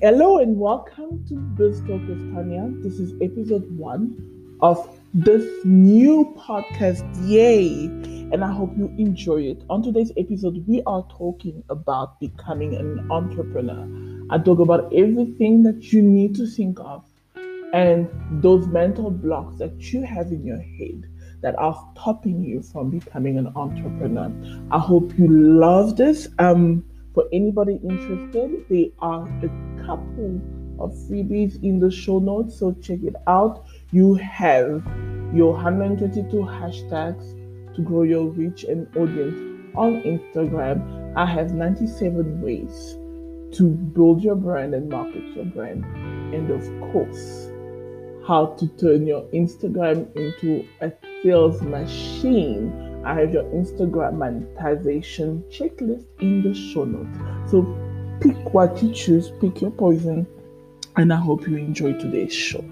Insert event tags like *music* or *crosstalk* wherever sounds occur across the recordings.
Hello and welcome to Biz Talk with Tanya. This is episode one of this new podcast. Yay! And I hope you enjoy it. On today's episode, we are talking about becoming an entrepreneur. I talk about everything that you need to think of and those mental blocks that you have in your head that are stopping you from becoming an entrepreneur. I hope you love this. Um, for anybody interested, there are couple of freebies in the show notes, so check it out. You have your 122 hashtags to grow your reach and audience on Instagram. I have 97 ways to build your brand and market your brand, and of course, how to turn your Instagram into a sales machine I have your Instagram monetization checklist in the show notes. So pick what you choose, pick your poison, and I hope you enjoy today's show.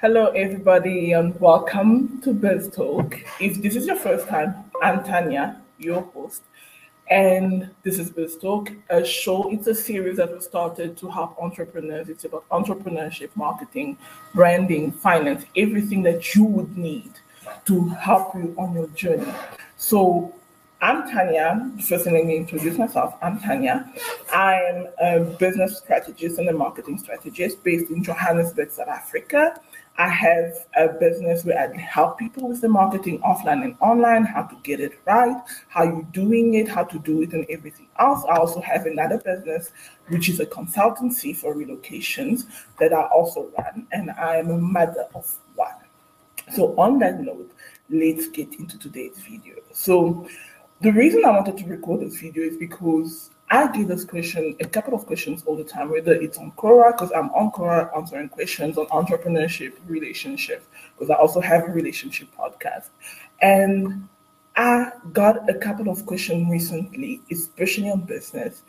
Hello, everybody, and welcome to Biz Talk. If this is your first time, I'm Tanya, your host. And this is Talk, a show. It's a series that was started to help entrepreneurs. It's about entrepreneurship, marketing, branding, finance, everything that you would need to help you on your journey. So I'm Tanya. First, let me introduce myself. I'm Tanya. I'm a business strategist and a marketing strategist based in Johannesburg, South Africa. I have a business where I help people with the marketing offline and online, how to get it right, how you doing it, how to do it, and everything else. I also have another business, which is a consultancy for relocations that I also run, and I am a mother of one. So, on that note, let's get into today's video. So, the reason I wanted to record this video is because I get this question, a couple of questions all the time, whether it's on Quora, because I'm on Quora answering questions on entrepreneurship, relationship, because I also have a relationship podcast. And I got a couple of questions recently, especially on business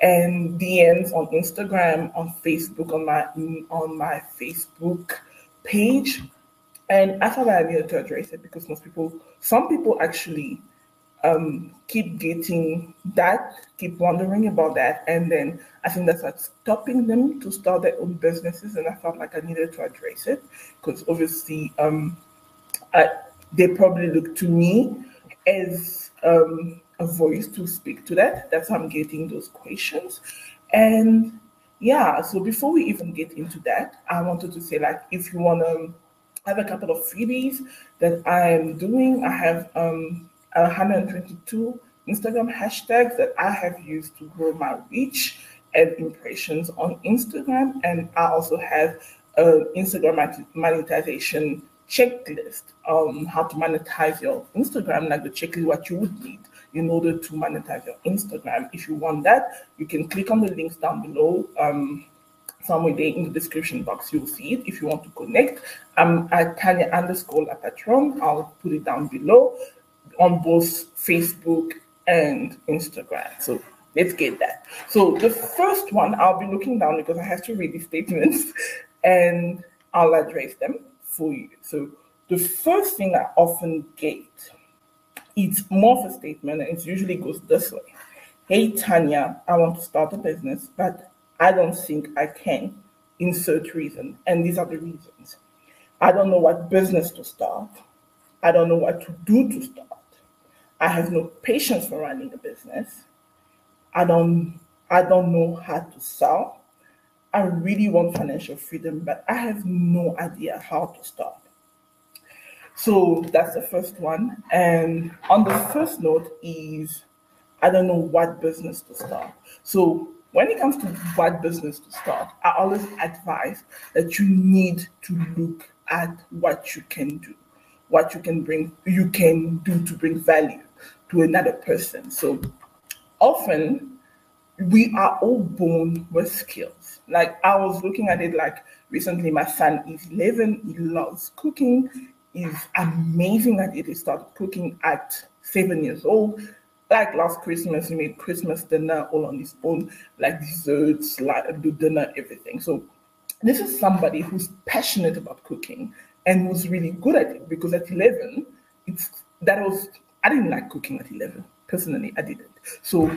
and DMs on Instagram, on Facebook, on my on my Facebook page. And I thought I needed to address it because most people, some people actually um, keep getting that, keep wondering about that. And then I think that's what's stopping them to start their own businesses. And I felt like I needed to address it because obviously um, I, they probably look to me as um, a voice to speak to that. That's how I'm getting those questions. And yeah, so before we even get into that, I wanted to say like if you want to have a couple of freebies that I am doing, I have um, 122 Instagram hashtags that I have used to grow my reach and impressions on Instagram. And I also have an Instagram monetization checklist on how to monetize your Instagram, like the checklist what you would need in order to monetize your Instagram. If you want that, you can click on the links down below. Um, somewhere there in the description box, you'll see it if you want to connect. I'm at Tanya underscore Patron. I'll put it down below on both Facebook and Instagram. So let's get that. So the first one, I'll be looking down because I have to read the statements *laughs* and I'll address them for you. So the first thing I often get, it's more of a statement and it usually goes this way. Hey Tanya, I want to start a business, but I don't think I can. Insert reason. And these are the reasons. I don't know what business to start. I don't know what to do to start. I have no patience for running a business. I don't I don't know how to sell. I really want financial freedom, but I have no idea how to start. So that's the first one. And on the first note is I don't know what business to start. So when it comes to what business to start, I always advise that you need to look at what you can do, what you can bring, you can do to bring value to another person. So often we are all born with skills. Like I was looking at it like recently, my son is 11, he loves cooking, he's amazing at it. He started cooking at seven years old. Like last Christmas, he made Christmas dinner all on his own, like desserts, like do dinner, everything. So this is somebody who's passionate about cooking and was really good at it because at 11, it's that was I didn't like cooking at 11. Personally, I didn't. So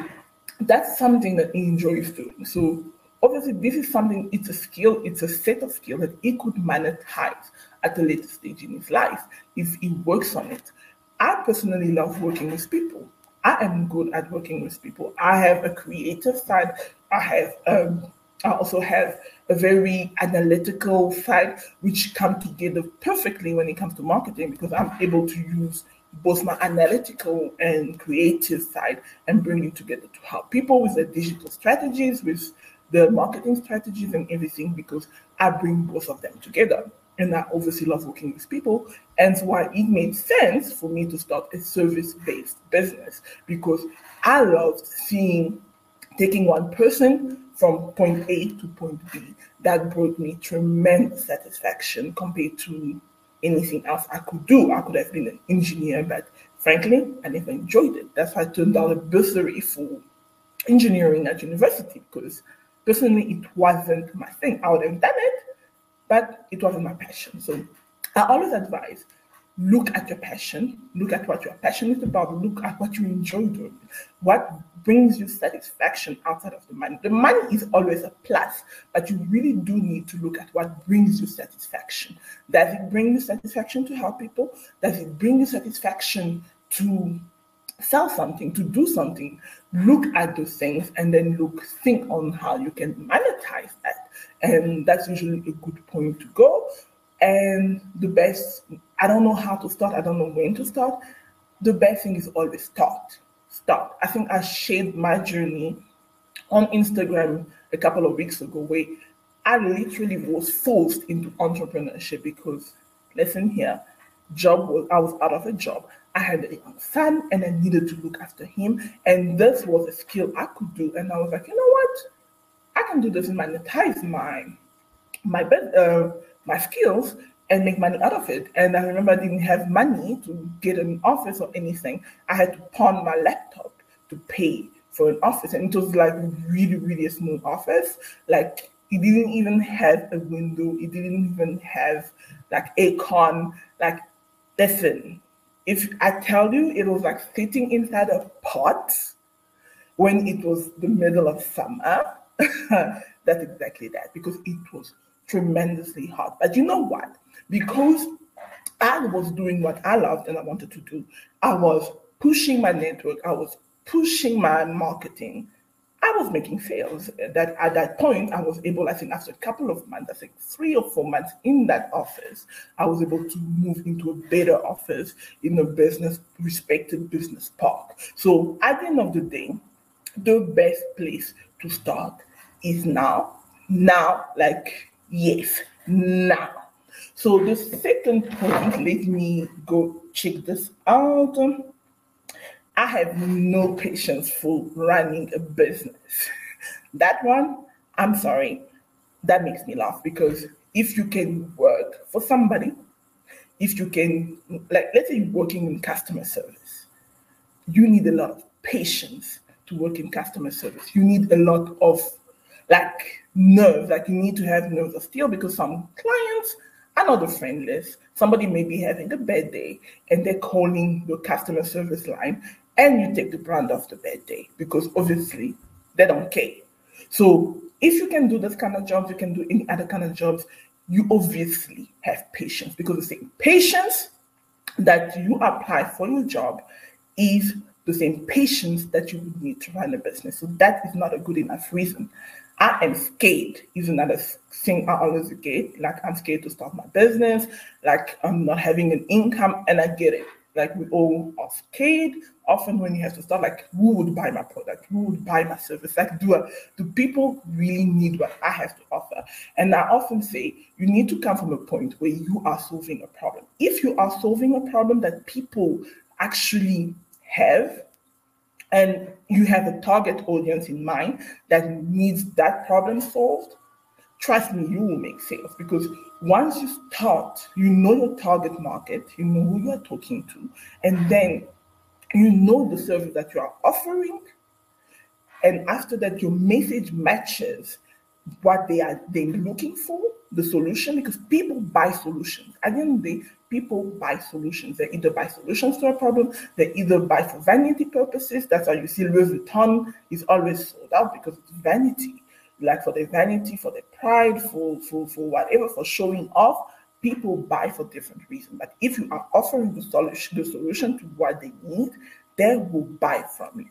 that's something that he enjoys doing. So obviously, this is something, it's a skill, it's a set of skills that he could monetize at a later stage in his life if he works on it. I personally love working with people. I am good at working with people. I have a creative side. I have um, I also have a very analytical side, which come together perfectly when it comes to marketing because I'm able to use both my analytical and creative side and bring it together to help people with the digital strategies, with the marketing strategies and everything because I bring both of them together. And I obviously love working with people. And so why it made sense for me to start a service-based business because I loved seeing taking one person from point A to point B. That brought me tremendous satisfaction compared to anything else I could do. I could have been an engineer, but frankly, I never enjoyed it. That's why I turned down a bursary for engineering at university because personally it wasn't my thing. I would have done it, but it wasn't my passion. So I always advise look at your passion, look at what you're passionate about, look at what you enjoy doing, what brings you satisfaction outside of the money. The money is always a plus, but you really do need to look at what brings you satisfaction. Does it bring you satisfaction to help people? Does it bring you satisfaction to sell something, to do something? Look at those things and then look, think on how you can monetize that. And that's usually a good point to go. And the best, I don't know how to start, I don't know when to start. The best thing is always start. Start. I think I shared my journey on Instagram a couple of weeks ago where I literally was forced into entrepreneurship because listen here, job was I was out of a job. I had a young son and I needed to look after him. And this was a skill I could do. And I was like, you know what? I can do this and monetize my my uh, my skills and make money out of it. And I remember I didn't have money to get an office or anything. I had to pawn my laptop to pay for an office. And it was like really, really a small office. Like it didn't even have a window. It didn't even have like a con. Like, listen, if I tell you it was like sitting inside a pot when it was the middle of summer, *laughs* that's exactly that because it was tremendously hard. But you know what? Because I was doing what I loved and I wanted to do, I was pushing my network, I was pushing my marketing. I was making sales. That at that point, I was able, I think after a couple of months, I think three or four months in that office, I was able to move into a better office in a business, respected business park. So at the end of the day, the best place to start is now. Now, like Yes, now. So the second point, let me go check this out. I have no patience for running a business. That one, I'm sorry, that makes me laugh because if you can work for somebody, if you can, like, let's say you're working in customer service, you need a lot of patience to work in customer service. You need a lot of like nerves, like you need to have nerves of steel because some clients are not the friendless. Somebody may be having a bad day and they're calling your customer service line and you take the brand of the bad day because obviously they don't care. So if you can do this kind of jobs, you can do any other kind of jobs, you obviously have patience because the same patience that you apply for your job is the same patience that you would need to run a business. So that is not a good enough reason. I am scared is another thing I always get. Like I'm scared to start my business, like I'm not having an income, and I get it. Like we all are scared. Often when you have to start, like who would buy my product? Who would buy my service? Like do I, do people really need what I have to offer? And I often say you need to come from a point where you are solving a problem. If you are solving a problem that people actually have and you have a target audience in mind that needs that problem solved, trust me, you will make sales because once you start, you know your target market, you know who you are talking to, and then you know the service that you are offering. And after that, your message matches what they are they looking for, the solution, because people buy solutions. At the end of the day, people buy solutions. They either buy solutions to a problem, they either buy for vanity purposes. That's why you see Louis Vuitton is always sold out because it's vanity. Like for the vanity, for the pride, for for, for whatever, for showing off. People buy for different reasons. But if you are offering the solution, the solution to what they need, they will buy from you.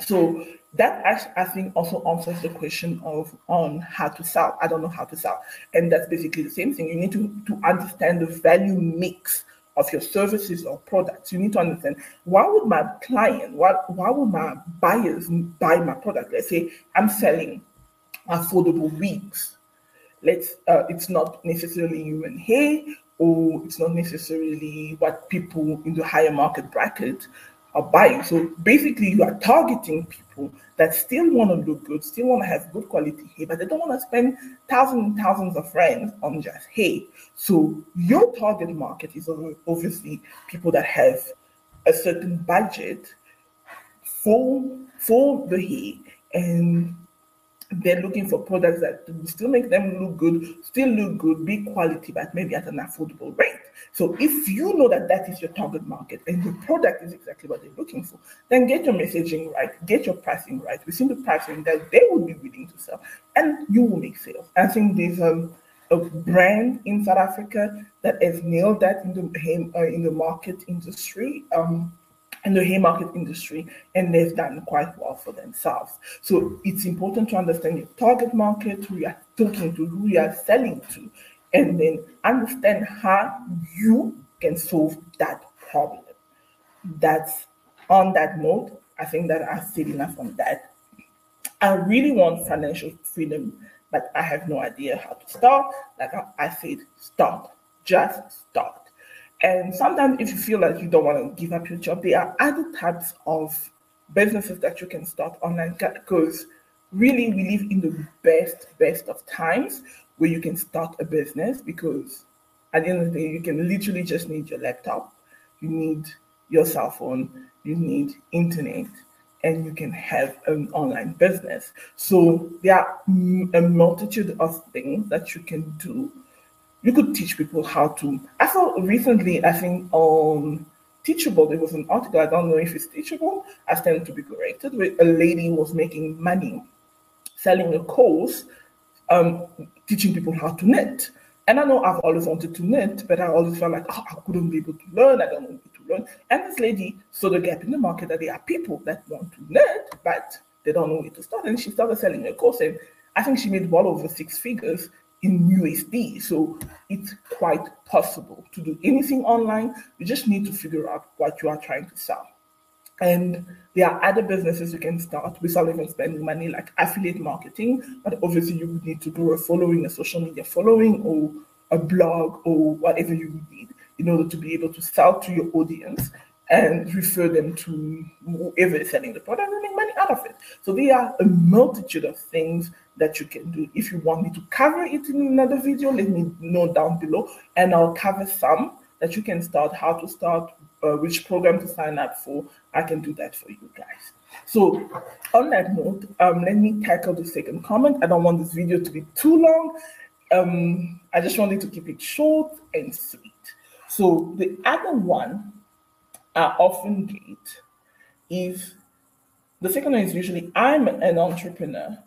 So that I think also answers the question of on how to sell. I don't know how to sell, and that's basically the same thing. You need to to understand the value mix of your services or products. You need to understand why would my client, why why would my buyers buy my product? Let's say I'm selling affordable wigs. Let's uh, it's not necessarily human hair or it's not necessarily what people in the higher market bracket are buying. So basically, you are targeting people that still want to look good, still want to have good quality hair, but they don't want to spend thousands and thousands of rands on just hair. So your target market is obviously people that have a certain budget for for the hair and they're looking for products that still make them look good, still look good, be quality, but maybe at an affordable rate. So if you know that that is your target market and the product is exactly what they're looking for, then get your messaging right, get your pricing right within the pricing that they would be willing to sell, and you will make sales. I think there's um, a brand in South Africa that has nailed that in the uh, in the market industry. Um, in the Haymarket industry, and they've done quite well for themselves. So it's important to understand your target market, who you are talking to, who you are selling to, and then understand how you can solve that problem. That's on that note, I think that I've said enough on that. I really want financial freedom, but I have no idea how to start. Like I said, start, just start. And sometimes, if you feel like you don't want to give up your job, there are other types of businesses that you can start online because really we live in the best, best of times where you can start a business because at the end of the day, you can literally just need your laptop, you need your cell phone, you need internet, and you can have an online business. So there are a multitude of things that you can do you could teach people how to. I saw recently, I think on Teachable, there was an article. I don't know if it's Teachable. I stand to be corrected. Where a lady was making money selling a course, um, teaching people how to knit. And I know I've always wanted to knit, but I always felt like oh, I couldn't be able to learn. I don't want to learn. And this lady saw the gap in the market that there are people that want to knit, but they don't know where to start. And she started selling a course, and I think she made well over six figures in USD. So it's quite possible to do anything online. You just need to figure out what you are trying to sell. And there are other businesses you can start without even spending money, like affiliate marketing. But obviously, you would need to grow a following, a social media following, or a blog, or whatever you would need in order to be able to sell to your audience and refer them to whoever is selling the product and make money out of it. So there are a multitude of things that you can do. If you want me to cover it in another video, let me know down below and I'll cover some that you can start, how to start, uh, which program to sign up for. I can do that for you guys. So on that note, um, let me tackle the second comment. I don't want this video to be too long. Um, I just wanted to keep it short and sweet. So the other one I often get is the second one is usually I'm an entrepreneur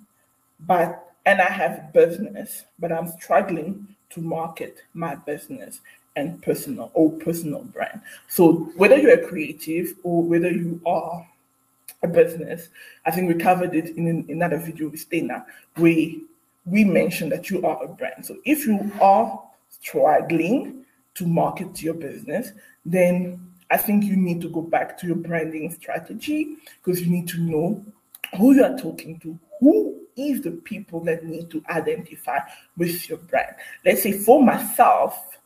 but and I have business, but I'm struggling to market my business and personal or personal brand. So whether you're a creative or whether you are a business, I think we covered it in another video with Dana, We we mentioned that you are a brand. So if you are struggling to market your business, then I think you need to go back to your branding strategy because you need to know who you are talking to, who is the people that need to identify with your brand. Let's say for myself,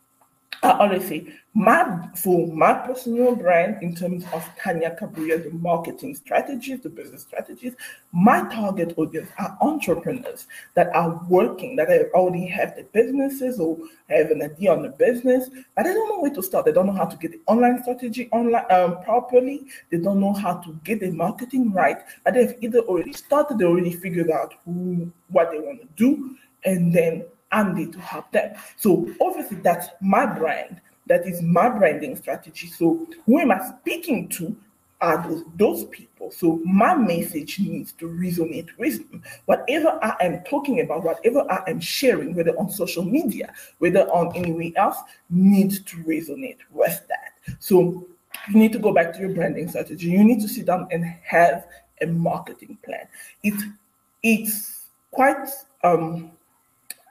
Always say my for my personal brand in terms of Tanya Kabuya, the marketing strategies, the business strategies, my target audience are entrepreneurs that are working, that already have the businesses or have an idea on the business, but they don't know where to start. They don't know how to get the online strategy online um, properly. They don't know how to get the marketing right. But they've either already started, they already figured out who what they want to do, and then I'm to help them. So obviously that's my brand. That is my branding strategy. So who am I speaking to? Are those, those people. So my message needs to resonate with them. Whatever I am talking about, whatever I am sharing, whether on social media, whether on anywhere else, needs to resonate with that. So you need to go back to your branding strategy. You need to sit down and have a marketing plan. It it's quite um,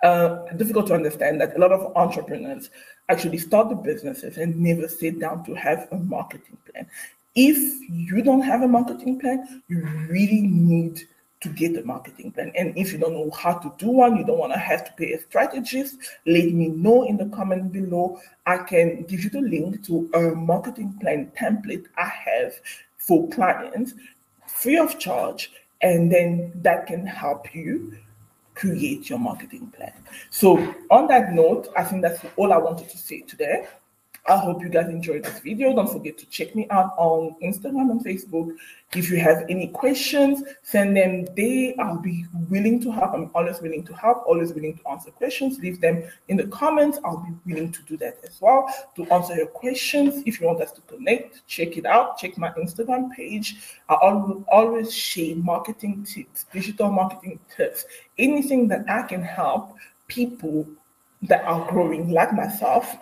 uh, difficult to understand that a lot of entrepreneurs actually start the businesses and never sit down to have a marketing plan. If you don't have a marketing plan, you really need to get a marketing plan. And if you don't know how to do one, you don't want to have to pay a strategist, let me know in the comment below. I can give you the link to a marketing plan template I have for clients free of charge. And then that can help you create your marketing plan. So, on that note, I think that's all I wanted to say today. I hope you guys enjoyed this video. Don't forget to check me out on Instagram and Facebook. If you have any questions, send them there. I'll be willing to help. I'm always willing to help, always willing to answer questions. Leave them in the comments. I'll be willing to do that as well to answer your questions. If you want us to connect, check it out. Check my Instagram page. I always share marketing tips, digital marketing tips, anything that I can help people that are growing like myself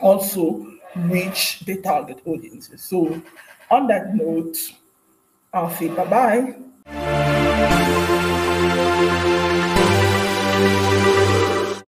also reach the target audiences. So, on that note, I'll say bye bye.